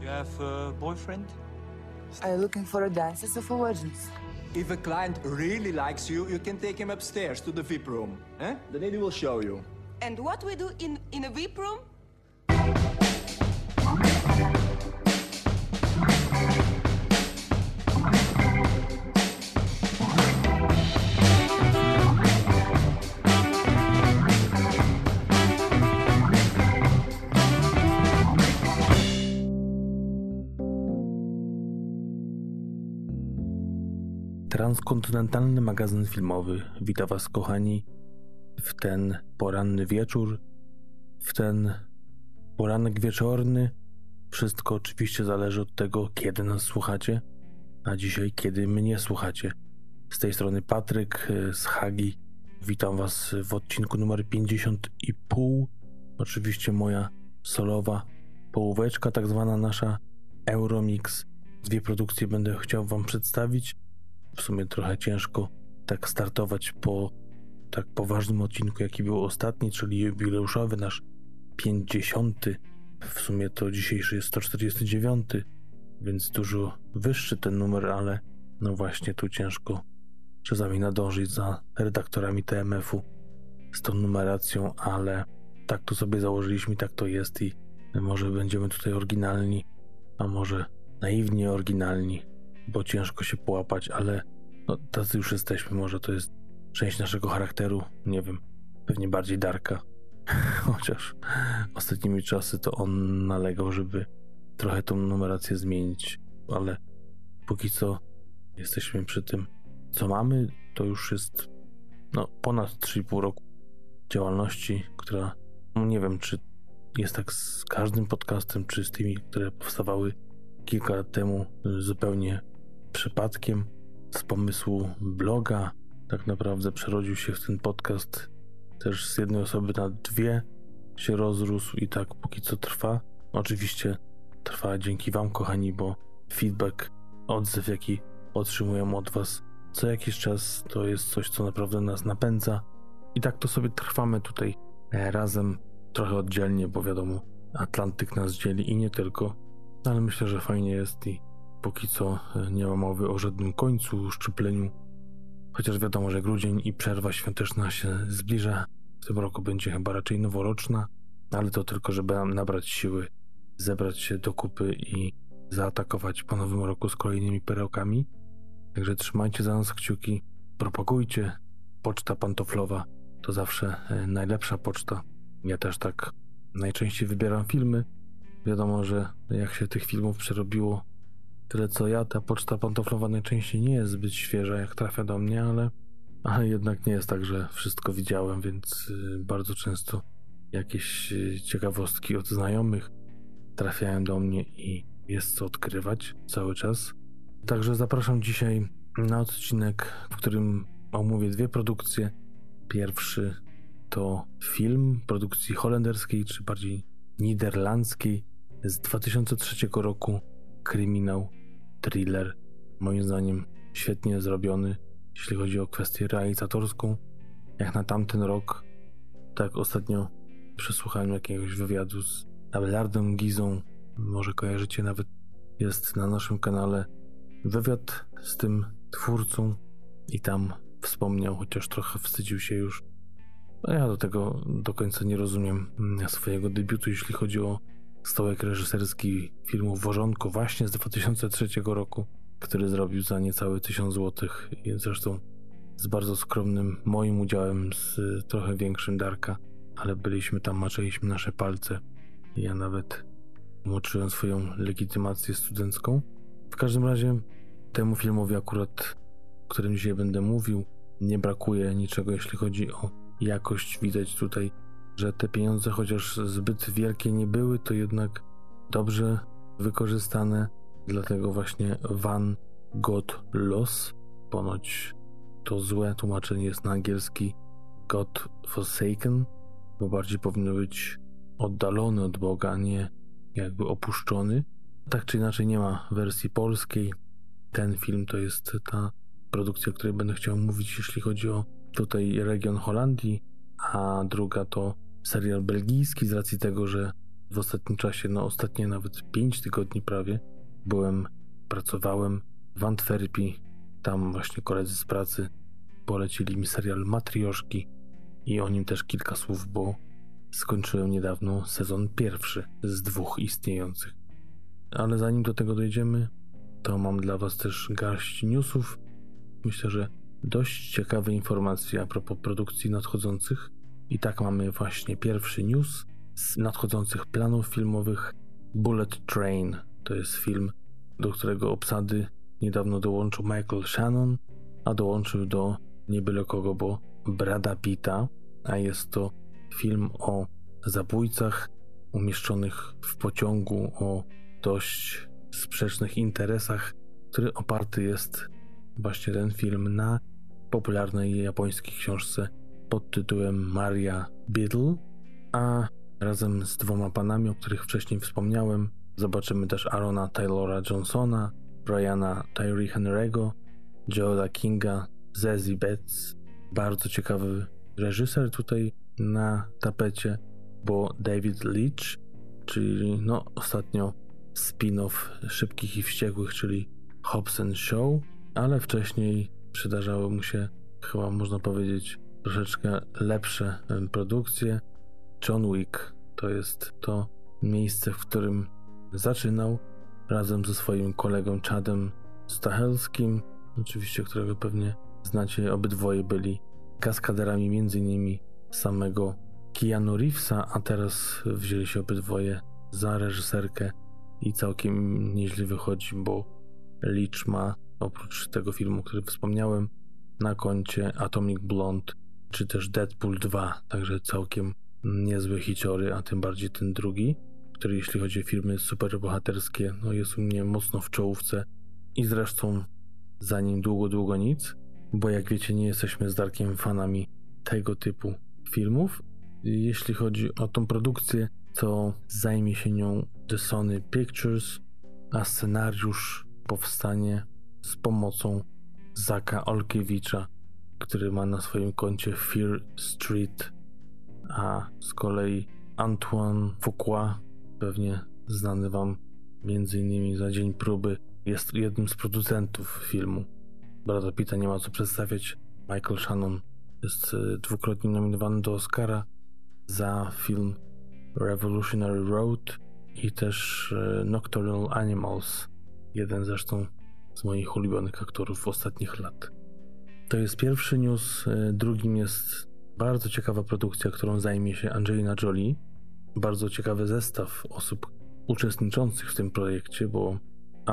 You have a boyfriend? Are you looking for a dancer or for virgins? If a client really likes you, you can take him upstairs to the VIP room. Eh? The lady will show you. And what we do in, in a VIP room? Transkontynentalny magazyn filmowy wita Was, kochani, w ten poranny wieczór, w ten poranek wieczorny. Wszystko oczywiście zależy od tego, kiedy nas słuchacie, a dzisiaj, kiedy mnie słuchacie. Z tej strony Patryk e, z Hagi. Witam Was w odcinku numer 50 i pół. Oczywiście moja solowa połóweczka, tak zwana nasza Euromix. Dwie produkcje będę chciał Wam przedstawić w sumie trochę ciężko tak startować po tak poważnym odcinku, jaki był ostatni, czyli jubileuszowy, nasz 50. W sumie to dzisiejszy jest 149, więc dużo wyższy ten numer, ale no właśnie tu ciężko czasami nadążyć za redaktorami TMF-u z tą numeracją, ale tak to sobie założyliśmy, tak to jest i może będziemy tutaj oryginalni, a może naiwnie oryginalni bo ciężko się połapać, ale no, tacy już jesteśmy. Może to jest część naszego charakteru. Nie wiem, pewnie bardziej Darka. Chociaż ostatnimi czasy to on nalegał, żeby trochę tą numerację zmienić, ale póki co jesteśmy przy tym, co mamy. To już jest no, ponad 3,5 roku działalności, która no, nie wiem, czy jest tak z każdym podcastem, czy z tymi, które powstawały kilka lat temu zupełnie przypadkiem z pomysłu bloga. Tak naprawdę przerodził się w ten podcast też z jednej osoby na dwie się rozrósł i tak póki co trwa. Oczywiście trwa dzięki Wam, kochani, bo feedback, odzew, jaki otrzymujemy od Was co jakiś czas, to jest coś, co naprawdę nas napędza. I tak to sobie trwamy tutaj razem, trochę oddzielnie, bo wiadomo, Atlantyk nas dzieli i nie tylko, ale myślę, że fajnie jest i Póki co e, nie ma mowy o żadnym końcu, szczypleniu. Chociaż wiadomo, że grudzień i przerwa świąteczna się zbliża. W tym roku będzie chyba raczej noworoczna, ale to tylko, żeby nabrać siły, zebrać się do kupy i zaatakować po nowym roku z kolejnymi perełkami. Także trzymajcie za nas kciuki, propagujcie. Poczta pantoflowa to zawsze e, najlepsza poczta. Ja też tak najczęściej wybieram filmy. Wiadomo, że jak się tych filmów przerobiło Tyle co ja, ta poczta pantoflowa najczęściej nie jest zbyt świeża, jak trafia do mnie, ale, ale jednak nie jest tak, że wszystko widziałem, więc y, bardzo często jakieś y, ciekawostki od znajomych trafiają do mnie i jest co odkrywać cały czas. Także zapraszam dzisiaj na odcinek, w którym omówię dwie produkcje. Pierwszy to film produkcji holenderskiej, czy bardziej niderlandzkiej z 2003 roku, kryminał thriller, moim zdaniem świetnie zrobiony, jeśli chodzi o kwestię realizatorską. Jak na tamten rok, tak ostatnio przesłuchałem jakiegoś wywiadu z Abelardem Gizą, może kojarzycie nawet, jest na naszym kanale wywiad z tym twórcą i tam wspomniał, chociaż trochę wstydził się już. No ja do tego do końca nie rozumiem swojego debiutu, jeśli chodzi o stołek reżyserski filmu Wożonko właśnie z 2003 roku, który zrobił za niecałe 1000 zł i zresztą z bardzo skromnym moim udziałem, z trochę większym Darka, ale byliśmy tam, maczyliśmy nasze palce. Ja nawet umoczyłem swoją legitymację studencką. W każdym razie temu filmowi akurat, o którym dzisiaj będę mówił, nie brakuje niczego, jeśli chodzi o jakość. Widać tutaj że te pieniądze, chociaż zbyt wielkie nie były, to jednak dobrze wykorzystane. Dlatego właśnie Van God Loss, ponoć to złe tłumaczenie jest na angielski God Forsaken, bo bardziej powinno być oddalony od Boga, a nie jakby opuszczony. Tak czy inaczej nie ma wersji polskiej. Ten film to jest ta produkcja, o której będę chciał mówić, jeśli chodzi o tutaj region Holandii, a druga to serial belgijski z racji tego, że w ostatnim czasie, no ostatnie nawet 5 tygodni prawie, byłem, pracowałem w Antwerpii. Tam właśnie koledzy z pracy polecili mi serial Matrioszki i o nim też kilka słów, bo skończyłem niedawno sezon pierwszy z dwóch istniejących. Ale zanim do tego dojdziemy, to mam dla Was też garść newsów. Myślę, że dość ciekawe informacje a propos produkcji nadchodzących. I tak mamy właśnie pierwszy news z nadchodzących planów filmowych Bullet Train. To jest film, do którego obsady niedawno dołączył Michael Shannon, a dołączył do nie byle kogo, bo Brada Pitta, a jest to film o zabójcach umieszczonych w pociągu o dość sprzecznych interesach, który oparty jest właśnie ten film na popularnej japońskiej książce pod tytułem Maria Biddle, a razem z dwoma panami, o których wcześniej wspomniałem, zobaczymy też Arona Taylora Johnsona, Briana Tyree Henry'ego, Joela Kinga, Zazie Betts. Bardzo ciekawy reżyser tutaj na tapecie, bo David Leach, czyli no ostatnio spin-off Szybkich i Wściekłych, czyli Hobbs Show, ale wcześniej przydarzały mu się, chyba można powiedzieć, troszeczkę lepsze produkcje. John Wick to jest to miejsce, w którym zaczynał razem ze swoim kolegą Chadem Stachelskim, oczywiście którego pewnie znacie, obydwoje byli kaskaderami między innymi samego Keanu Reevesa, a teraz wzięli się obydwoje za reżyserkę i całkiem nieźle wychodzi, bo Leach ma oprócz tego filmu, który wspomniałem, na koncie Atomic Blonde czy też Deadpool 2, także całkiem niezłe hiciory, a tym bardziej ten drugi, który jeśli chodzi o filmy superbohaterskie, no jest u mnie mocno w czołówce i zresztą za nim długo, długo nic, bo jak wiecie nie jesteśmy z Darkiem fanami tego typu filmów. Jeśli chodzi o tą produkcję, to zajmie się nią The Sony Pictures, a scenariusz powstanie z pomocą Zaka Olkiewicza, który ma na swoim koncie Fear Street, a z kolei Antoine Fuqua, pewnie znany wam innymi za dzień próby, jest jednym z producentów filmu. Brada Pitta nie ma co przedstawiać. Michael Shannon jest e, dwukrotnie nominowany do Oscara za film Revolutionary Road i też e, Nocturnal Animals, jeden zresztą z moich ulubionych aktorów ostatnich lat. To jest pierwszy news. E, drugim jest bardzo ciekawa produkcja, którą zajmie się Angelina Jolie. Bardzo ciekawy zestaw osób uczestniczących w tym projekcie, bo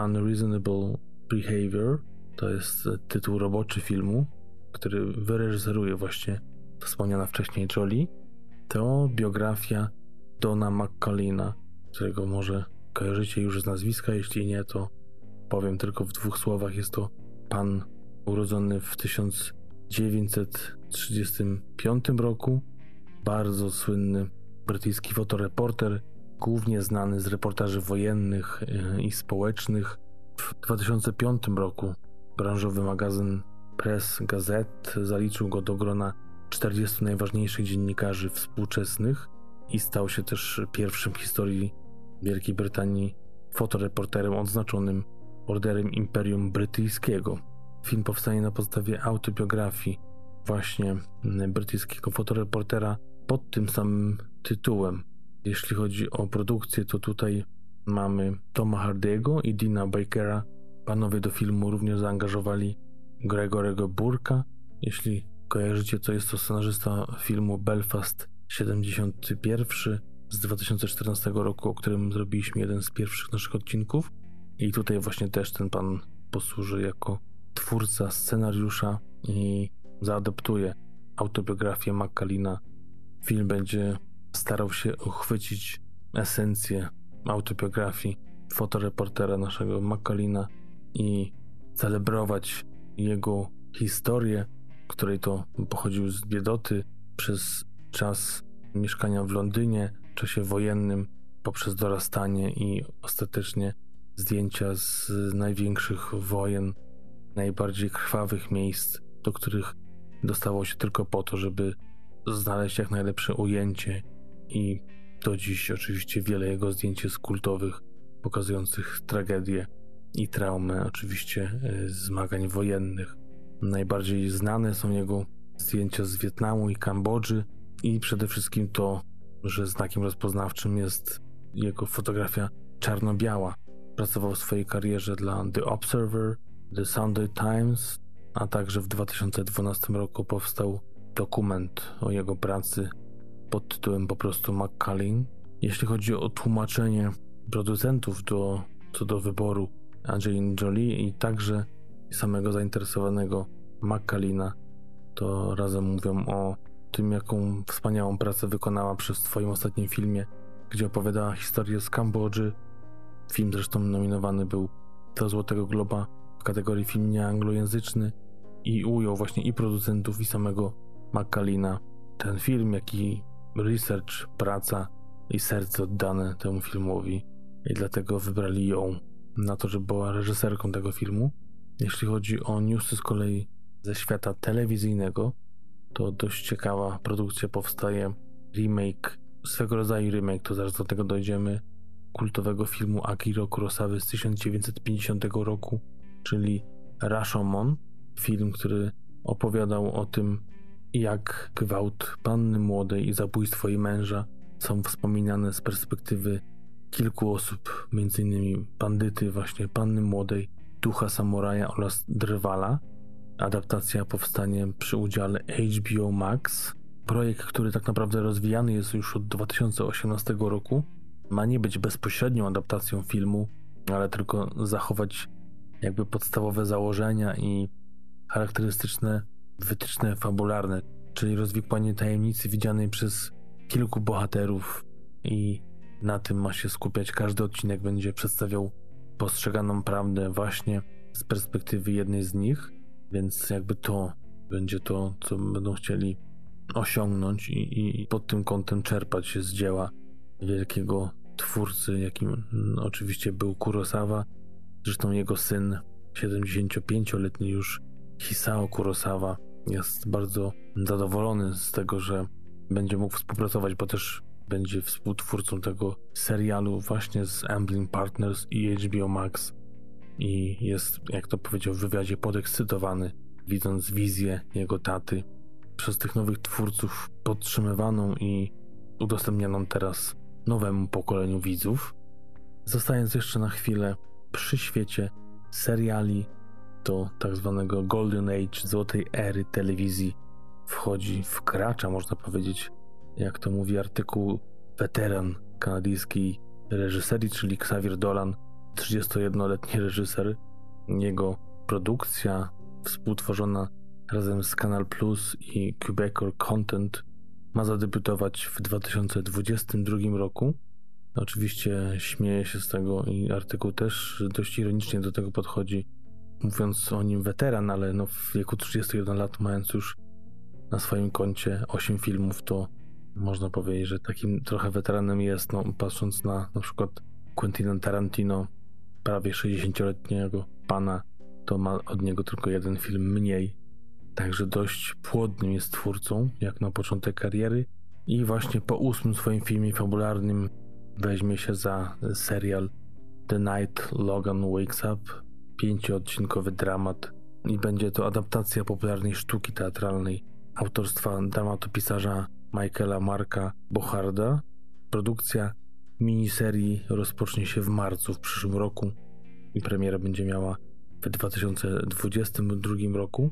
Unreasonable Behavior to jest tytuł roboczy filmu, który wyreżyseruje właśnie wspomniana wcześniej Jolie. To biografia Dona McCallina, którego może kojarzycie już z nazwiska, jeśli nie, to powiem tylko w dwóch słowach. Jest to pan urodzony w 1935 roku, bardzo słynny brytyjski fotoreporter, głównie znany z reportaży wojennych e, i społecznych. W 2005 roku branżowy magazyn Press Gazette zaliczył go do grona 40 najważniejszych dziennikarzy współczesnych i stał się też pierwszym w historii Wielkiej Brytanii fotoreporterem odznaczonym Orderem Imperium Brytyjskiego. Film powstanie na podstawie autobiografii właśnie brytyjskiego fotoreportera pod tym samym tytułem. Jeśli chodzi o produkcję, to tutaj mamy Toma Hardiego i Dina Bakera. Panowie do filmu również zaangażowali Gregorego Burka. Jeśli kojarzycie, to jest to scenarzysta filmu Belfast 71 z 2014 roku, o którym zrobiliśmy jeden z pierwszych naszych odcinków. I tutaj właśnie też ten pan posłuży jako twórca scenariusza i zaadaptuje autobiografię Makalina. Film będzie starał się uchwycić esencję autobiografii fotoreportera naszego Makalina i celebrować jego historię, której to pochodził z biedoty przez czas mieszkania w Londynie, w czasie wojennym, poprzez dorastanie i ostatecznie zdjęcia z największych wojen, najbardziej krwawych miejsc, do których dostało się tylko po to, żeby znaleźć jak najlepsze ujęcie i Do dziś oczywiście wiele jego zdjęć jest kultowych, pokazujących tragedię i traumę oczywiście e, zmagań wojennych. Najbardziej znane są jego zdjęcia z Wietnamu i Kambodży i przede wszystkim to, że znakiem rozpoznawczym jest jego fotografia czarno-biała. Pracował w swojej karierze dla The Observer, The Sunday Times, a także w 2012 roku powstał dokument o jego pracy pod tytułem po prostu McCullin. Jeśli chodzi o tłumaczenie producentów do, co do wyboru Angelina Jolie i także samego zainteresowanego McCallina, to razem mówią o tym, jaką wspaniałą pracę wykonała przy swoim ostatnim filmie, gdzie opowiadała historię z Kambodży. Film zresztą nominowany był do Złotego Globa kategorii film nieanglojęzyczny i ujął właśnie i producentów, i samego McCallina. Ten film, jak i research, praca i serce oddane temu filmowi i dlatego wybrali ją na to, żeby była reżyserką tego filmu. Jeśli chodzi o newsy z kolei ze świata telewizyjnego, to dość ciekawa produkcja powstaje. Remake, swego rodzaju remake, to zaraz do tego dojdziemy, kultowego filmu Akiro Kurosawy z 1950 roku, czyli Rashomon. Film, który opowiadał o tym, jak gwałt panny młodej i zabójstwo jej męża są wspominane z perspektywy kilku osób, m.in. bandyty, właśnie panny młodej, ducha samuraja oraz drwala. Adaptacja powstanie przy udziale HBO Max. Projekt, który tak naprawdę rozwijany jest już od 2018 roku, ma nie być bezpośrednią adaptacją filmu, ale tylko zachować jakby podstawowe założenia i charakterystyczne wytyczne fabularne, czyli rozwikłanie tajemnicy widzianej przez kilku bohaterów i na tym ma się skupiać. Każdy odcinek będzie przedstawiał postrzeganą prawdę właśnie z perspektywy jednej z nich, więc jakby to będzie to, co będą chcieli osiągnąć i, i pod tym kątem czerpać z dzieła wielkiego twórcy, jakim oczywiście był Kurosawa. Zresztą jego syn, 75-letni już Hisao Kurosawa, jest bardzo zadowolony z tego, że będzie mógł współpracować, bo też będzie współtwórcą tego serialu właśnie z Amblin Partners i HBO Max i jest, jak to powiedział w wywiadzie, podekscytowany, widząc wizję jego taty przez tych nowych twórców podtrzymywaną i udostępnianą teraz nowemu pokoleniu widzów. Zostając jeszcze na chwilę przy świecie seriali, do tak zwanego Golden Age, złotej ery telewizji wchodzi, wkracza, można powiedzieć, jak to mówi artykuł, weteran kanadyjskiej reżyserii, czyli Xavier Dolan, 31-letni reżyser. Jego produkcja współtworzona razem z Canal Plus i Quebecor Content ma zadebiutować w 2022 roku. Oczywiście śmieje się z tego i artykuł też dość ironicznie do tego podchodzi, mówiąc o nim weteran, ale no w wieku 31 lat, mając już na swoim koncie 8 filmów, to można powiedzieć, że takim trochę weteranem jest, no, patrząc na na przykład Quentina Tarantino, prawie 60-letniego pana, to ma od niego tylko jeden film mniej. Także dość płodnym jest twórcą, jak na początek kariery. I właśnie po ósmym swoim filmie fabularnym weźmie się za serial The Night Logan Wakes Up, pięcioodcinkowy dramat i będzie to adaptacja popularnej sztuki teatralnej autorstwa dramatopisarza Michaela Marka Bocharda. Produkcja miniserii rozpocznie się w marcu w przyszłym roku i premiera będzie miała w 2022 roku,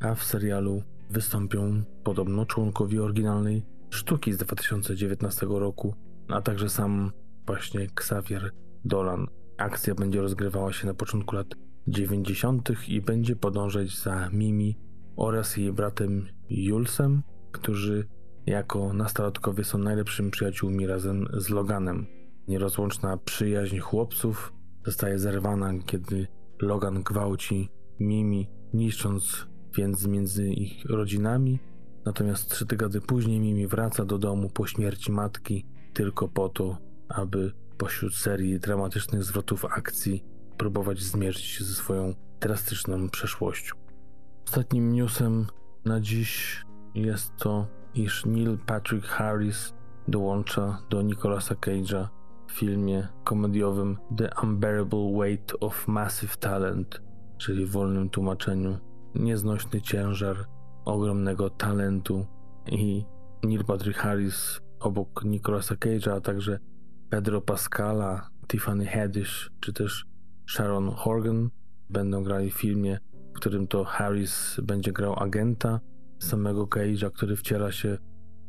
a w serialu wystąpią podobno członkowie oryginalnej sztuki z 2019 roku, a także sam właśnie Xavier Dolan. Akcja będzie rozgrywała się na początku lat 90. i będzie podążać za Mimi oraz jej bratem Julsem, którzy jako nastolatkowie są najlepszymi przyjaciółmi razem z Loganem. Nierozłączna przyjaźń chłopców zostaje zerwana, kiedy Logan gwałci Mimi, niszcząc więc między ich rodzinami. Natomiast trzy tygodnie później Mimi wraca do domu po śmierci matki tylko po to, aby pośród serii dramatycznych zwrotów akcji próbować zmierzyć się ze swoją drastyczną przeszłością. Ostatnim newsem na dziś jest to, iż Neil Patrick Harris dołącza do Nicolasa Cage'a w filmie komediowym The Unbearable Weight of Massive Talent, czyli w wolnym tłumaczeniu nieznośny ciężar ogromnego talentu i Neil Patrick Harris obok Nicolasa Cage'a, a także Pedro Pascala, Tiffany Haddish czy też Sharon Horgan będą grali w filmie, w którym to Harris będzie grał agenta samego Cage'a, który wciela się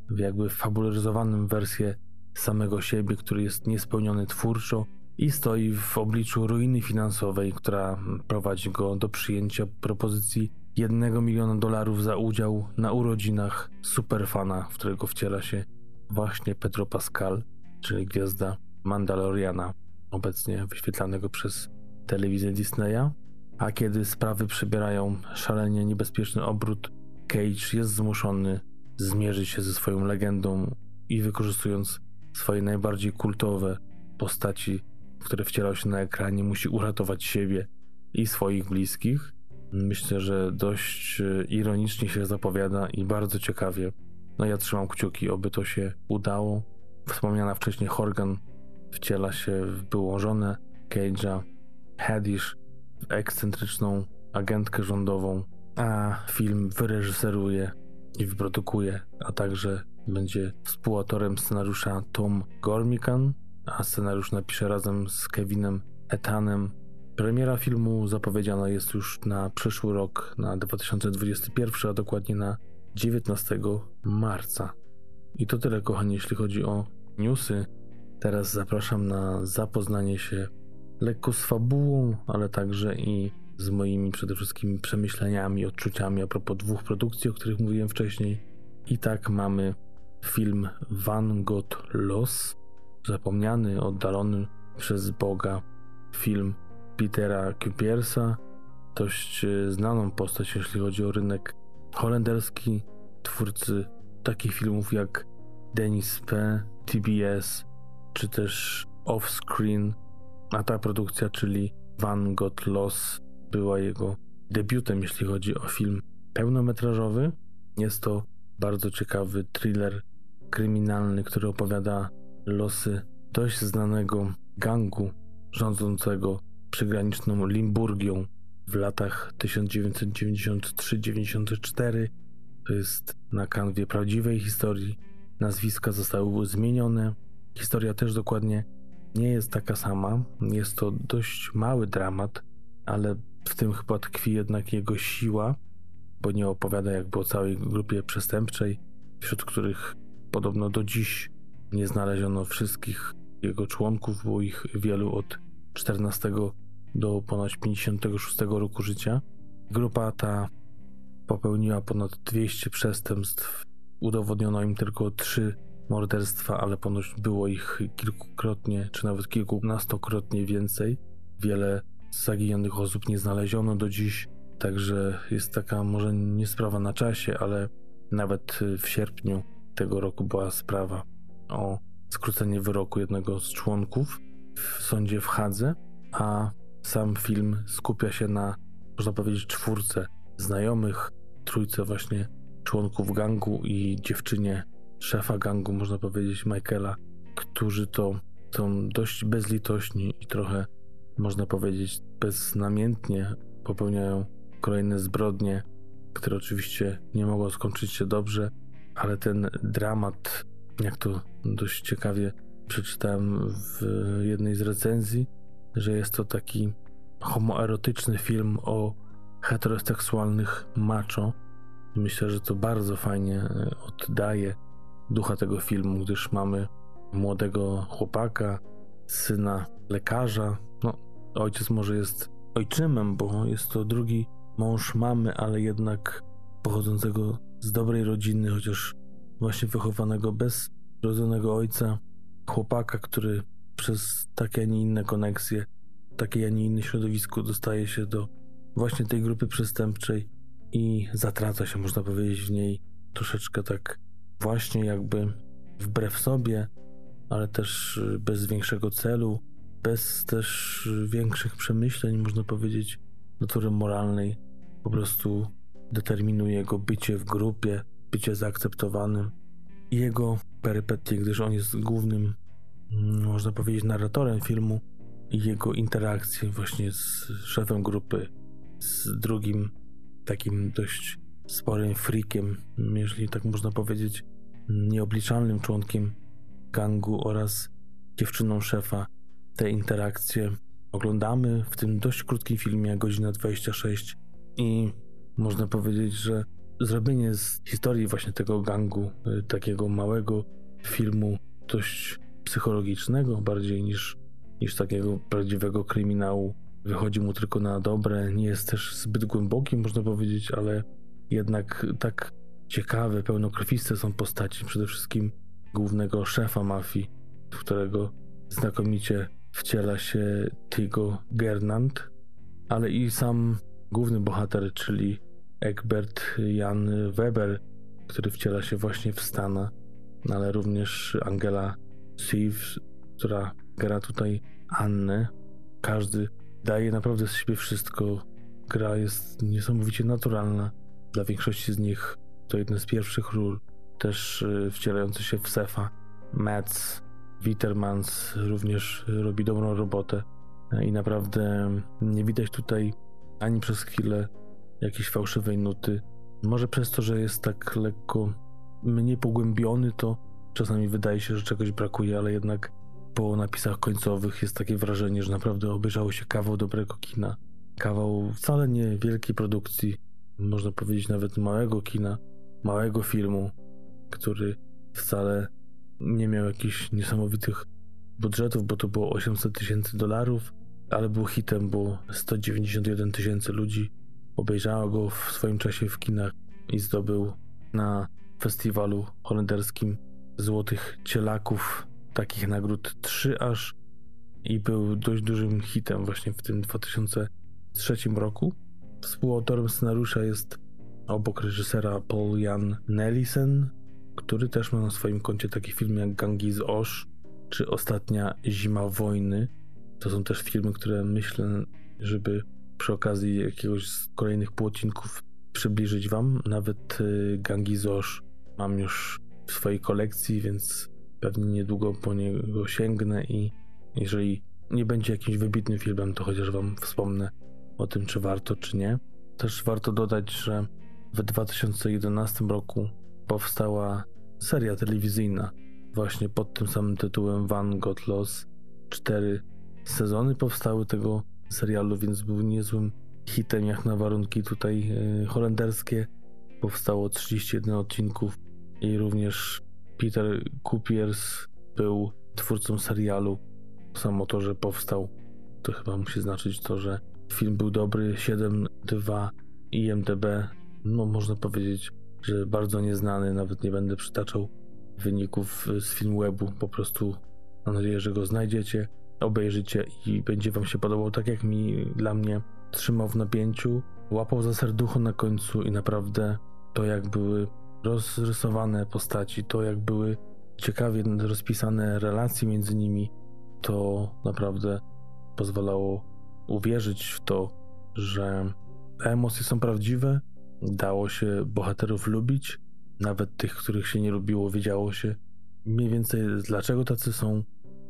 w jakby fabularyzowanym wersję samego siebie, który jest niespełniony twórczo i stoi w obliczu ruiny finansowej, która prowadzi go do przyjęcia propozycji jednego miliona dolarów za udział na urodzinach superfana, w którego wciela się właśnie Pedro Pascal, czyli gwiazda Mandaloriana, obecnie wyświetlanego przez telewizję Disneya. A kiedy sprawy przybierają szalenie niebezpieczny obrót, Cage jest zmuszony zmierzyć się ze swoją legendą i wykorzystując swoje najbardziej kultowe postaci, które wcielał się na ekranie, musi uratować siebie i swoich bliskich. Myślę, że dość ironicznie się zapowiada i bardzo ciekawie. No ja trzymam kciuki, oby to się udało. Wspomniana wcześniej Horgan wciela się w byłą żonę Cage'a, Haddish w ekscentryczną agentkę rządową, a film wyreżyseruje i wyprodukuje, a także będzie współautorem scenariusza Tom Gormican, a scenariusz napisze razem z Kevinem Etanem. Premiera filmu zapowiedziana jest już na przyszły rok, na 2021, a dokładnie na 19 marca. I to tyle, kochani, jeśli chodzi o newsy. Teraz zapraszam na zapoznanie się lekko z fabułą, ale także i z moimi przede wszystkim przemyśleniami, odczuciami a propos dwóch produkcji, o których mówiłem wcześniej. I tak mamy film Van Gogh Los, zapomniany, oddalony przez Boga film Petera Kupiersa, dość e, znaną postać, jeśli chodzi o rynek holenderski, twórcy takich filmów jak Denis P., TBS, czy też Offscreen, a ta produkcja, czyli Van Gogh Los, była jego debiutem, jeśli chodzi o film pełnometrażowy. Jest to bardzo ciekawy thriller kryminalny, który opowiada losy dość znanego gangu rządzącego przygraniczną Limburgią w latach 1993-94. To jest na kanwie prawdziwej historii. Nazwiska zostały zmienione. Historia też dokładnie nie jest taka sama. Jest to dość mały dramat, ale w tym chyba tkwi jednak jego siła, bo nie opowiada jakby o całej grupie przestępczej, wśród których podobno do dziś nie znaleziono wszystkich jego członków, było ich wielu od 14 do ponoć 56 roku życia. Grupa ta popełniła ponad 200 przestępstw. Udowodniono im tylko trzy morderstwa, ale ponoć było ich kilkukrotnie, czy nawet kilkunastokrotnie więcej. Wiele zaginionych osób nie znaleziono do dziś, także jest taka może nie sprawa na czasie, ale nawet w sierpniu tego roku była sprawa o skrócenie wyroku jednego z członków w sądzie w Hadze, a sam film skupia się na, można powiedzieć, czwórce znajomych, trójce właśnie członków gangu i dziewczynie szefa gangu, można powiedzieć, Michaela, którzy to są dość bezlitośni i trochę, można powiedzieć, beznamiętnie popełniają kolejne zbrodnie, które oczywiście nie mogą skończyć się dobrze, ale ten dramat, jak to dość ciekawie przeczytałem w jednej z recenzji, że jest to taki homoerotyczny film o heteroseksualnych macho. Myślę, że to bardzo fajnie e, oddaje ducha tego filmu, gdyż mamy młodego chłopaka, syna lekarza. No, ojciec może jest ojczymem, bo jest to drugi mąż mamy, ale jednak pochodzącego z dobrej rodziny, chociaż właśnie wychowanego bez rodzonego ojca, chłopaka, który przez takie, a nie inne koneksje, takie, a nie inne środowisko dostaje się do właśnie tej grupy przestępczej i zatraca się, można powiedzieć, w niej troszeczkę tak właśnie jakby wbrew sobie, ale też bez większego celu, bez też większych przemyśleń, można powiedzieć, natury moralnej, po prostu determinuje jego bycie w grupie, bycie zaakceptowanym i jego perypetie, gdyż on jest głównym, można powiedzieć, narratorem filmu i jego interakcje właśnie z szefem grupy, z drugim takim dość sporym freakiem, jeżeli tak można powiedzieć, nieobliczalnym członkiem gangu oraz dziewczyną szefa. Te interakcje oglądamy w tym dość krótkim filmie, godzina 26 i można powiedzieć, że zrobienie z historii właśnie tego gangu, y, takiego małego filmu, dość psychologicznego bardziej niż, niż takiego prawdziwego kryminału, wychodzi mu tylko na dobre, nie jest też zbyt głęboki, można powiedzieć, ale jednak tak ciekawe, pełnokrwiste są postaci, przede wszystkim głównego szefa mafii, w którego znakomicie wciela się Tigo Gernand, ale i sam główny bohater, czyli Egbert Jan Weber, który wciela się właśnie w Stana, no ale również Angela Siv, która gra tutaj Annę. Każdy daje naprawdę z siebie wszystko. Gra jest niesamowicie naturalna. Dla większości z nich to jeden z pierwszych ról, też y, wcielający się w Sefa. Mats Wittermans również robi dobrą robotę i naprawdę nie widać tutaj ani przez chwilę jakiejś fałszywej nuty. Może przez to, że jest tak lekko mniej pogłębiony, to czasami wydaje się, że czegoś brakuje, ale jednak po napisach końcowych jest takie wrażenie, że naprawdę obejrzało się kawał dobrego kina. Kawał wcale nie wielkiej produkcji, można powiedzieć nawet małego kina, małego filmu, który wcale nie miał jakichś niesamowitych budżetów, bo to było 800 tysięcy dolarów, ale był hitem, bo 191 tysięcy ludzi obejrzało go w swoim czasie w kinach i zdobył na festiwalu holenderskim Złotych Cielaków takich nagród 3 aż i był dość dużym hitem właśnie w tym 2003 roku. Współautorem scenariusza jest obok reżysera Paul Jan Nellisen, który też ma na swoim koncie taki film jak Gangi z Osh czy Ostatnia Zima Wojny. To są też filmy, które myślę, żeby przy okazji jakiegoś z kolejnych płocinków przybliżyć Wam. Nawet y, Gangi z Osh mam już w swojej kolekcji, więc pewnie niedługo po niego sięgnę i jeżeli nie będzie jakimś wybitnym filmem, to chociaż Wam wspomnę o tym, czy warto, czy nie. Też warto dodać, że w 2011 roku powstała seria telewizyjna właśnie pod tym samym tytułem Van Got Lost. Cztery sezony powstały tego serialu, więc był niezłym hitem jak na warunki tutaj yy, holenderskie. Powstało 31 odcinków i również Peter Kupiers był twórcą serialu. Samo to, że powstał, to chyba musi znaczyć to, że film był dobry. 7.2 IMDB, no można powiedzieć, że bardzo nieznany, nawet nie będę przytaczał wyników z Filmwebu, po prostu mam nadzieję, że go znajdziecie, obejrzycie i będzie wam się podobał tak jak mi, dla mnie trzymał w napięciu, łapał za serducho na końcu i naprawdę to jak były rozrysowane postaci, to jak były ciekawie rozpisane relacje między nimi, to naprawdę pozwalało uwierzyć w to, że emocje są prawdziwe, dało się bohaterów lubić, nawet tych, których się nie lubiło, wiedziało się mniej więcej dlaczego tacy są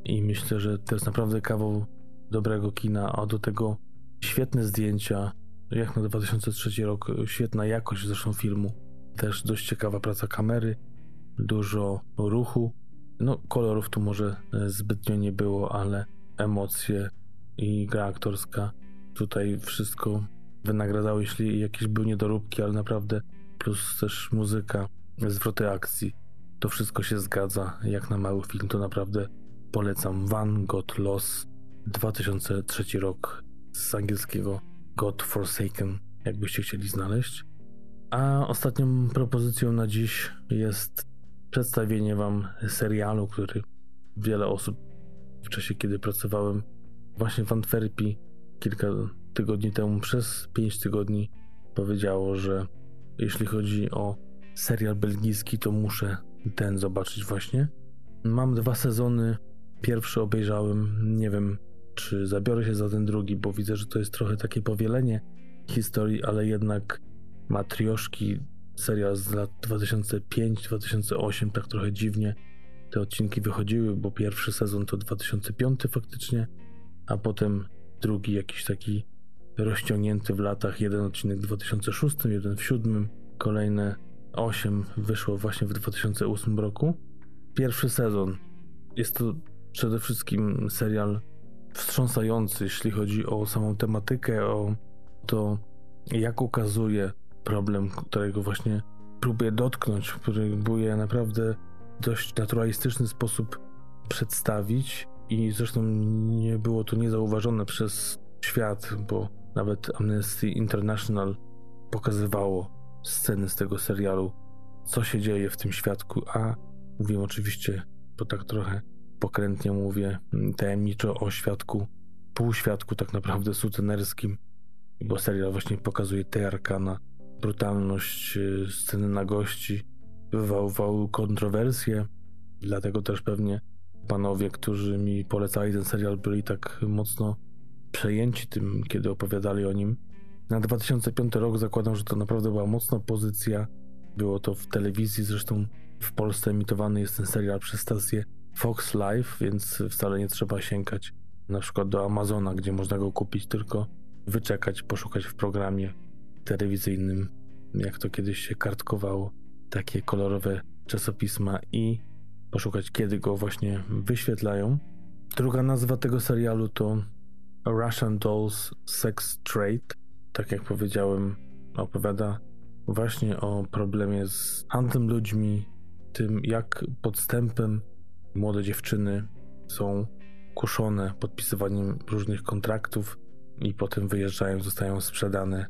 i myślę, że to jest naprawdę kawał dobrego kina, a do tego świetne zdjęcia, jak na 2003 rok, świetna jakość zresztą filmu, też dość ciekawa praca kamery, dużo ruchu, no kolorów tu może zbytnio nie było, ale emocje i gra aktorska tutaj wszystko wynagradzało, jeśli jakieś były niedoróbki, ale naprawdę plus też muzyka, zwroty akcji, to wszystko się zgadza. Jak na mały film, to naprawdę polecam. Van God Lost 2003 rok z angielskiego God Forsaken, jakbyście chcieli znaleźć. A ostatnią propozycją na dziś jest przedstawienie Wam serialu, który wiele osób w czasie, kiedy pracowałem właśnie w Antwerpii kilka tygodni temu, przez 5 tygodni, powiedziało, że jeśli chodzi o serial belgijski, to muszę ten zobaczyć właśnie. Mam dwa sezony. Pierwszy obejrzałem. Nie wiem, czy zabiorę się za ten drugi, bo widzę, że to jest trochę takie powielenie historii, ale jednak Matrioszki, serial z lat 2005-2008, tak trochę dziwnie te odcinki wychodziły, bo pierwszy sezon to 2005 faktycznie, a potem drugi jakiś taki rozciągnięty w latach, jeden odcinek w 2006, jeden w 2007, kolejne 8 wyszło właśnie w 2008 roku. Pierwszy sezon jest to przede wszystkim serial wstrząsający, jeśli chodzi o samą tematykę, o to, jak ukazuje problem, którego właśnie próbuje dotknąć, który próbuje naprawdę w dość naturalistyczny sposób przedstawić. I zresztą nie było to niezauważone przez świat, bo nawet Amnesty International pokazywało sceny z tego serialu, co się dzieje w tym świadku, a mówię oczywiście, bo tak trochę pokrętnie mówię, tajemniczo o świadku, półświadku tak naprawdę sutenerskim, bo serial właśnie pokazuje te arkana, brutalność y, sceny nagości, wywoływał kontrowersje, dlatego też pewnie panowie, którzy mi polecali ten serial, byli tak mocno przejęci tym, kiedy opowiadali o nim. Na 2005 rok zakładam, że to naprawdę była mocna pozycja. Było to w telewizji, zresztą w Polsce emitowany jest ten serial przez stację Fox Live, więc wcale nie trzeba sięgać na przykład do Amazona, gdzie można go kupić, tylko wyczekać, poszukać w programie telewizyjnym, jak to kiedyś się kartkowało, takie kolorowe czasopisma i poszukać, kiedy go właśnie wyświetlają. Druga nazwa tego serialu to Russian Dolls Sex Trade. Tak jak powiedziałem, opowiada właśnie o problemie z handlem ludźmi, tym jak podstępem młode dziewczyny są kuszone podpisywaniem różnych kontraktów i potem wyjeżdżają, zostają sprzedane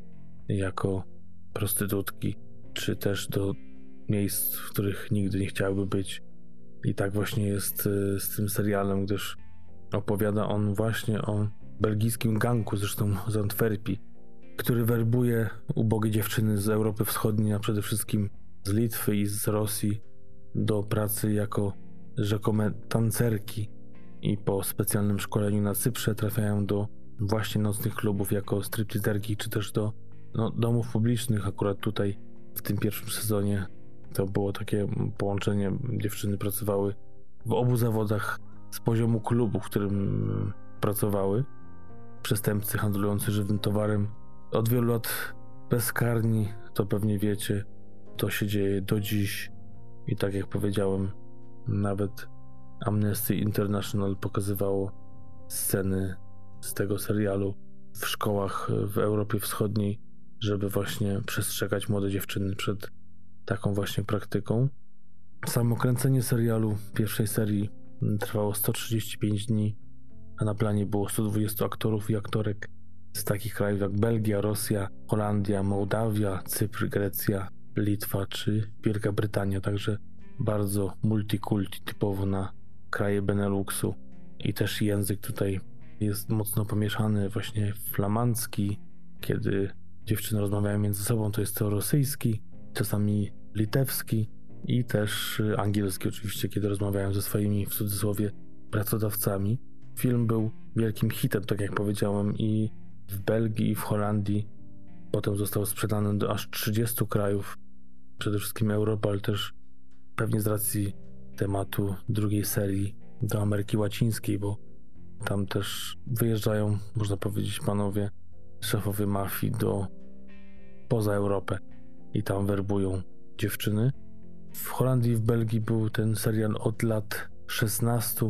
jako prostytutki, czy też do miejsc, w których nigdy nie chciałyby być. I tak właśnie jest y, z tym serialem, gdyż opowiada on właśnie o belgijskim ganku, zresztą z Antwerpii, który werbuje ubogie dziewczyny z Europy Wschodniej, a przede wszystkim z Litwy i z Rosji do pracy jako rzekome tancerki i po specjalnym szkoleniu na Cyprze trafiają do właśnie nocnych klubów jako stripteaserki, czy też do no, domów publicznych. Akurat tutaj w tym pierwszym sezonie to było takie połączenie. Dziewczyny pracowały w obu zawodach z poziomu klubu, w którym pracowały. Przestępcy handlujący żywym towarem od wielu lat bezkarni, to pewnie wiecie. To się dzieje do dziś i tak jak powiedziałem, nawet Amnesty International pokazywało sceny z tego serialu w szkołach w Europie Wschodniej, żeby właśnie przestrzegać młode dziewczyny przed taką właśnie praktyką. Samo kręcenie serialu pierwszej serii trwało 135 dni, a na planie było 120 aktorów i aktorek z takich krajów jak Belgia, Rosja, Holandia, Mołdawia, Cypr, Grecja, Litwa czy Wielka Brytania, także bardzo multikulti, typowo na kraje Beneluxu. I też język tutaj jest mocno pomieszany, właśnie flamandzki, kiedy dziewczyny rozmawiają między sobą, to jest to rosyjski, czasami litewski i też angielski oczywiście, kiedy rozmawiają ze swoimi, w cudzysłowie, pracodawcami. Film był wielkim hitem, tak jak powiedziałem, i w Belgii, i w Holandii. Potem został sprzedany do aż 30 krajów, przede wszystkim Europy, ale też pewnie z racji tematu drugiej serii do Ameryki Łacińskiej, bo tam też wyjeżdżają, można powiedzieć, panowie szefowie mafii do poza Europę i tam werbują dziewczyny. W Holandii i w Belgii był ten serial od lat 16.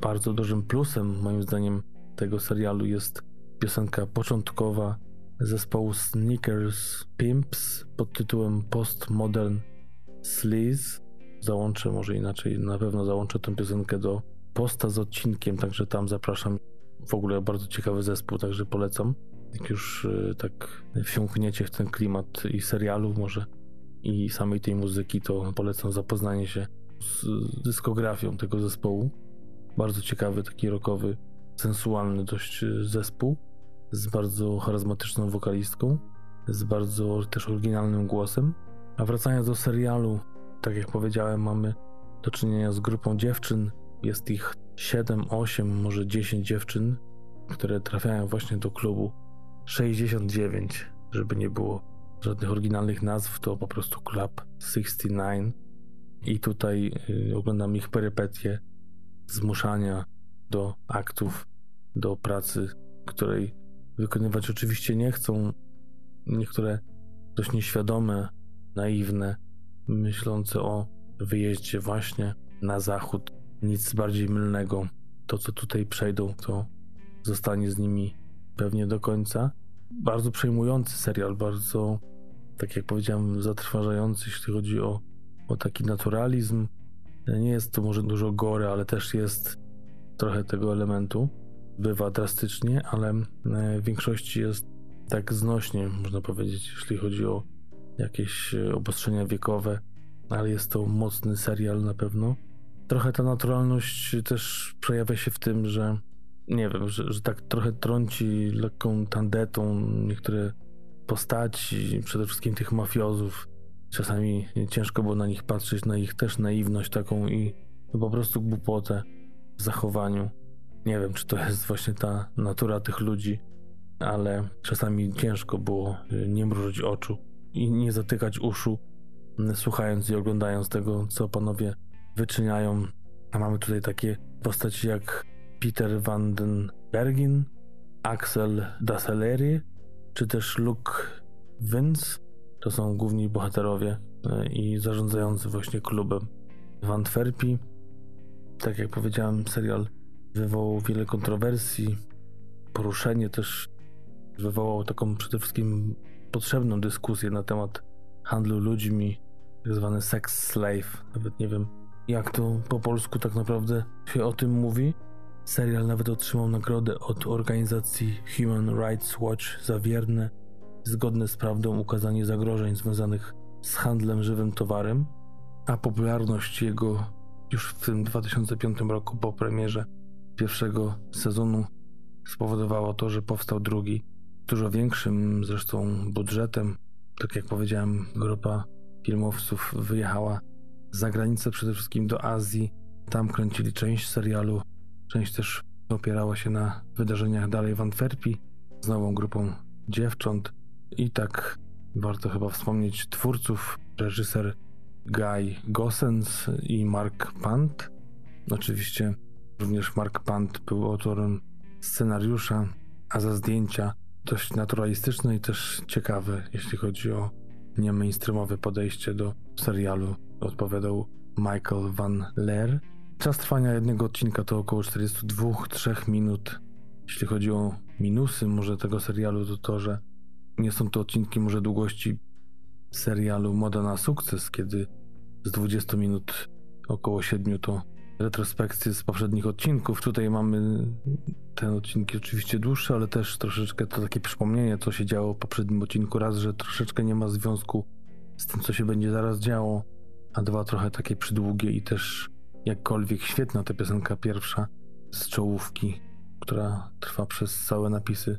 Bardzo dużym plusem, moim zdaniem, tego serialu jest piosenka początkowa zespołu Sneakers Pimps pod tytułem Postmodern Sleaze załączę, może inaczej, na pewno załączę tę piosenkę do posta z odcinkiem, także tam zapraszam. W ogóle bardzo ciekawy zespół, także polecam. Jak już y, tak wsiąkniecie w ten klimat i serialu może i samej tej muzyki, to polecam zapoznanie się z dyskografią tego zespołu. Bardzo ciekawy, taki rockowy, sensualny dość y, zespół z bardzo charyzmatyczną wokalistką, z bardzo też oryginalnym głosem. A wracając do serialu, tak jak powiedziałem, mamy do czynienia z grupą dziewczyn. Jest ich 7, 8, może 10 dziewczyn, które trafiają właśnie do klubu 69, żeby nie było żadnych oryginalnych nazw, to po prostu Club 69. I tutaj y, oglądam ich perypetie, zmuszania do aktów, do pracy, której wykonywać oczywiście nie chcą. Niektóre dość nieświadome, naiwne, myślące o wyjeździe właśnie na zachód. Nic bardziej mylnego. To, co tutaj przejdą, to zostanie z nimi pewnie do końca. Bardzo przejmujący serial, bardzo, tak jak powiedziałem, zatrważający, jeśli chodzi o, o taki naturalizm. Nie jest to może dużo gory, ale też jest trochę tego elementu. Bywa drastycznie, ale e, w większości jest tak znośnie, można powiedzieć, jeśli chodzi o jakieś e, obostrzenia wiekowe, ale jest to mocny serial na pewno. Trochę ta naturalność też przejawia się w tym, że nie wiem, że, że tak trochę trąci lekką tandetą niektóre postaci, przede wszystkim tych mafiozów. Czasami ciężko było na nich patrzeć, na ich też naiwność taką i po prostu głupotę w zachowaniu. Nie wiem, czy to jest właśnie ta natura tych ludzi, ale czasami ciężko było nie mrużyć oczu i nie zatykać uszu, słuchając i oglądając tego, co panowie wyczyniają. A mamy tutaj takie postaci jak Peter van den Bergin, Axel Dasselery, czy też Luke Vince. To są główni bohaterowie e, i zarządzający właśnie klubem w Antwerpii. Tak jak powiedziałem, serial wywołał wiele kontrowersji. Poruszenie też wywołało taką przede wszystkim potrzebną dyskusję na temat handlu ludźmi, tak zwany sex slave. Nawet nie wiem, jak to po polsku tak naprawdę się o tym mówi. Serial nawet otrzymał nagrodę od organizacji Human Rights Watch za wierne, zgodne z prawdą ukazanie zagrożeń związanych z handlem żywym towarem, a popularność jego już w tym 2005 roku po premierze pierwszego sezonu spowodowało to, że powstał drugi, dużo większym zresztą budżetem. Tak jak powiedziałem, grupa filmowców wyjechała za granicę, przede wszystkim do Azji. Tam kręcili część serialu, część też opierała się na wydarzeniach dalej w Antwerpii z nową grupą dziewcząt. I tak warto chyba wspomnieć twórców, reżyser Guy Gossens i Mark Pant. Oczywiście również Mark Pant był autorem scenariusza, a za zdjęcia dość naturalistyczne i też ciekawe, jeśli chodzi o nie mainstreamowe podejście do serialu. Odpowiadał Michael Van Leer. Czas trwania jednego odcinka to około 42-3 minut. Jeśli chodzi o minusy może tego serialu, to to, że nie są to odcinki może długości serialu Moda na sukces, kiedy z 20 minut około 7 to retrospekcje z poprzednich odcinków. Tutaj mamy te odcinki oczywiście dłuższe, ale też troszeczkę to takie przypomnienie, co się działo w poprzednim odcinku. Raz, że troszeczkę nie ma związku z tym, co się będzie zaraz działo, a dwa, trochę takie przydługie i też jakkolwiek świetna ta piosenka pierwsza z czołówki, która trwa przez całe napisy,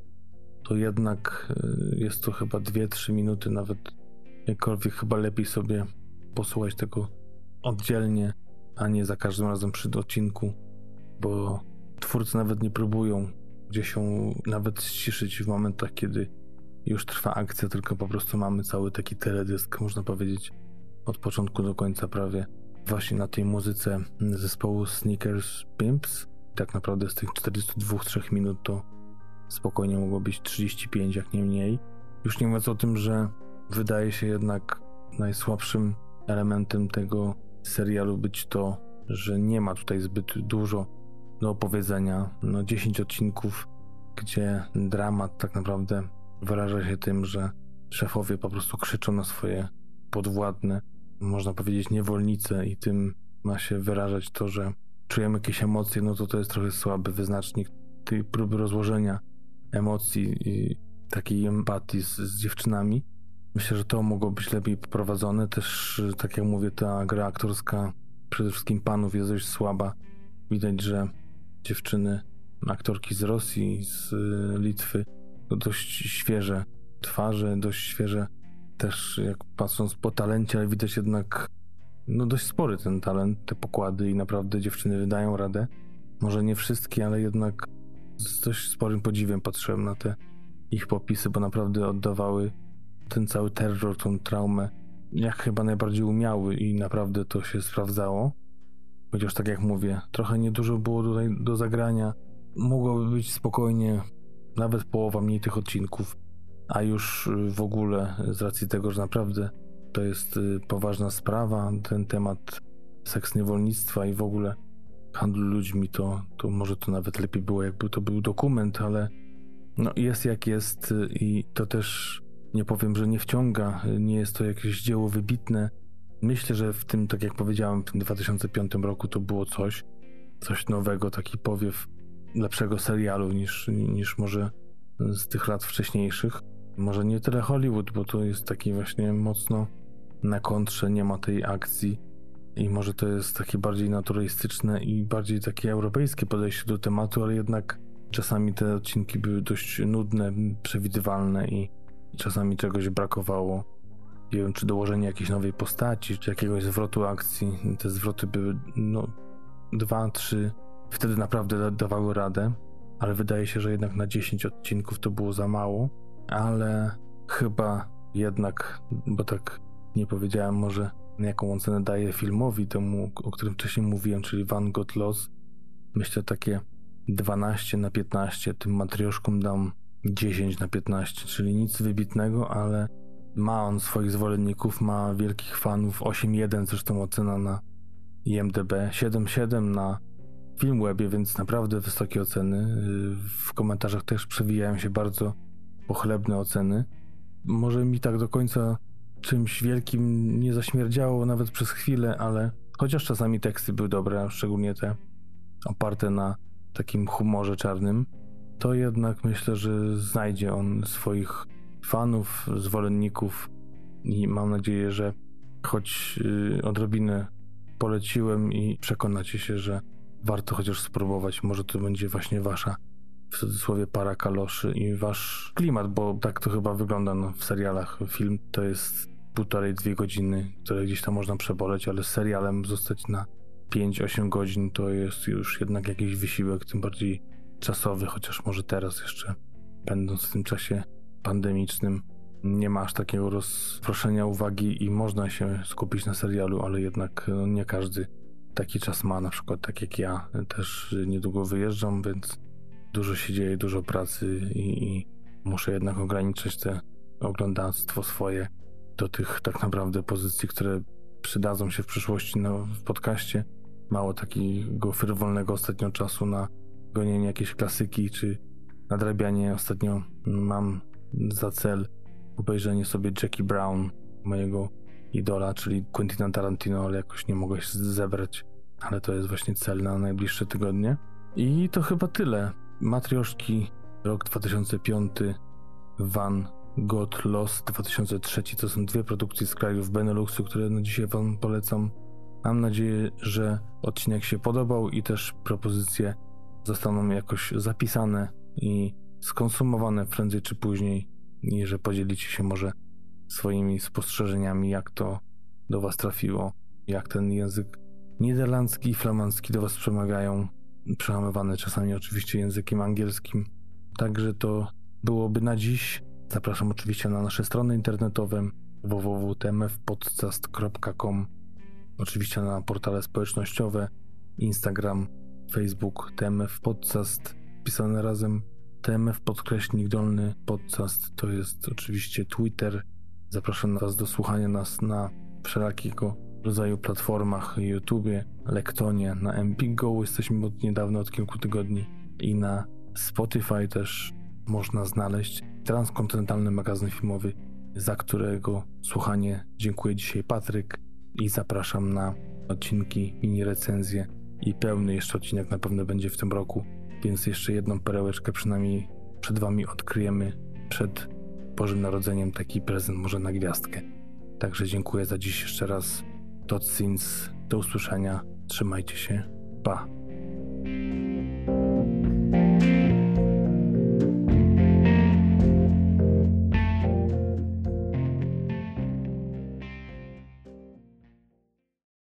to jednak y, jest to chyba 2-3 minuty, nawet jakkolwiek chyba lepiej sobie posłuchać tego oddzielnie, a nie za każdym razem przy odcinku, bo twórcy nawet nie próbują gdzieś się nawet ściszyć w momentach, kiedy już trwa akcja, tylko po prostu mamy cały taki teledysk, można powiedzieć, od początku do końca prawie, właśnie na tej muzyce zespołu Sneakers Pimps. Tak naprawdę z tych 42-3 minut to spokojnie mogło być 35, jak nie mniej. Już nie mówiąc o tym, że wydaje się jednak najsłabszym elementem tego serialu być to, że nie ma tutaj zbyt dużo do opowiedzenia. No 10 odcinków, gdzie dramat tak naprawdę wyraża się tym, że szefowie po prostu krzyczą na swoje podwładne, można powiedzieć niewolnice i tym ma się wyrażać to, że czujemy jakieś emocje, no to to jest trochę słaby wyznacznik tej próby rozłożenia emocji i takiej empatii z, z dziewczynami. Myślę, że to mogło być lepiej poprowadzone. Też, tak jak mówię, ta gra aktorska przede wszystkim panów jest dość słaba. Widać, że dziewczyny, aktorki z Rosji, z Litwy, dość świeże twarze, dość świeże też jak patrząc po talencie, ale widać jednak no dość spory ten talent, te pokłady i naprawdę dziewczyny wydają radę. Może nie wszystkie, ale jednak z dość sporym podziwem patrzyłem na te ich popisy, bo naprawdę oddawały ten cały terror, tą traumę jak chyba najbardziej umiały i naprawdę to się sprawdzało. Chociaż tak jak mówię, trochę niedużo było tutaj do zagrania. Mogłoby być spokojnie nawet połowa mniej tych odcinków, a już y, w ogóle z racji tego, że naprawdę to jest y, poważna sprawa, ten temat seks niewolnictwa i w ogóle handlu ludźmi, to, to może to nawet lepiej było, jakby to był dokument, ale no jest jak jest y, i to też nie powiem, że nie wciąga, nie jest to jakieś dzieło wybitne. Myślę, że w tym, tak jak powiedziałem, w tym 2005 roku to było coś, coś nowego, taki powiew lepszego serialu niż, niż może z tych lat wcześniejszych. Może nie tyle Hollywood, bo to jest taki właśnie mocno na kontrze, nie ma tej akcji i może to jest takie bardziej naturalistyczne i bardziej takie europejskie podejście do tematu, ale jednak czasami te odcinki były dość nudne, przewidywalne i czasami czegoś brakowało. Nie wiem, czy dołożenie jakiejś nowej postaci, czy jakiegoś zwrotu akcji. Te zwroty były, no, dwa, trzy, wtedy naprawdę dawały radę, ale wydaje się, że jednak na 10 odcinków to było za mało, ale chyba jednak, bo tak nie powiedziałem może jaką ocenę daję filmowi temu, o którym wcześniej mówiłem, czyli Van Gogh Loss. Myślę takie 12 na 15, tym matrioszkom dam 10 na 15, czyli nic wybitnego, ale ma on swoich zwolenników, ma wielkich fanów, 8.1 zresztą ocena na IMDB, 7.7 na Filmwebie, więc naprawdę wysokie oceny. W komentarzach też przewijają się bardzo pochlebne oceny. Może mi tak do końca czymś wielkim nie zaśmierdziało nawet przez chwilę, ale chociaż czasami teksty były dobre, szczególnie te oparte na takim humorze czarnym, to jednak myślę, że znajdzie on swoich fanów, zwolenników i mam nadzieję, że choć y, odrobinę poleciłem i przekonacie się, że warto chociaż spróbować. Może to będzie właśnie wasza w cudzysłowie para kaloszy i wasz klimat, bo tak to chyba wygląda no, w serialach. Film to jest półtorej, dwie godziny, które gdzieś tam można przeboleć, ale z serialem zostać na 5-8 godzin to jest już jednak jakiś wysiłek, tym bardziej czasowy, chociaż może teraz jeszcze, będąc w tym czasie pandemicznym, nie ma aż takiego rozproszenia uwagi i można się skupić na serialu, ale jednak no, nie każdy taki czas ma, na przykład tak jak ja, też niedługo wyjeżdżam, więc dużo się dzieje, dużo pracy i, i muszę jednak ograniczyć te oglądactwo swoje do tych tak naprawdę pozycji, które przydadzą się w przyszłości no, w podcaście. Mało takiego frywolnego ostatnio czasu na gonienie jakiejś klasyki czy nadrabianie. Ostatnio mam za cel obejrzenie sobie Jackie Brown, mojego idola, czyli Quentina Tarantino, ale jakoś nie mogę się zebrać. Ale to jest właśnie cel na najbliższe tygodnie. I to chyba tyle. Matrioszki, rok 2005, Van God Lost 2003 to są dwie produkcje z krajów Beneluxu, które na dzisiaj Wam polecam. Mam nadzieję, że odcinek się podobał i też propozycje zostaną jakoś zapisane i skonsumowane prędzej czy później i że podzielicie się może swoimi spostrzeżeniami, jak to do Was trafiło, jak ten język niderlandzki i flamandzki do Was przemawiają, przełamywany czasami oczywiście językiem angielskim. Także to byłoby na dziś. Zapraszam oczywiście na nasze strony internetowe www.tmfpodcast.com Oczywiście na portale społecznościowe Instagram, Facebook, TMF Podcast pisane razem TMF podkreśnik dolny podcast to jest oczywiście Twitter. Zapraszam Was do słuchania nas na wszelakiego rodzaju platformach, YouTubie, Lektonie, na MPGO jesteśmy od niedawna, od kilku tygodni i na Spotify też można znaleźć transkontynentalny magazyn filmowy, za którego słuchanie dziękuję dzisiaj Patryk i zapraszam na odcinki, mini recenzje i pełny jeszcze odcinek na pewno będzie w tym roku, więc jeszcze jedną perełeczkę przynajmniej przed Wami odkryjemy przed Bożym Narodzeniem taki prezent może na gwiazdkę. Także dziękuję za dziś jeszcze raz. Tot Do usłyszenia. Trzymajcie się. Pa.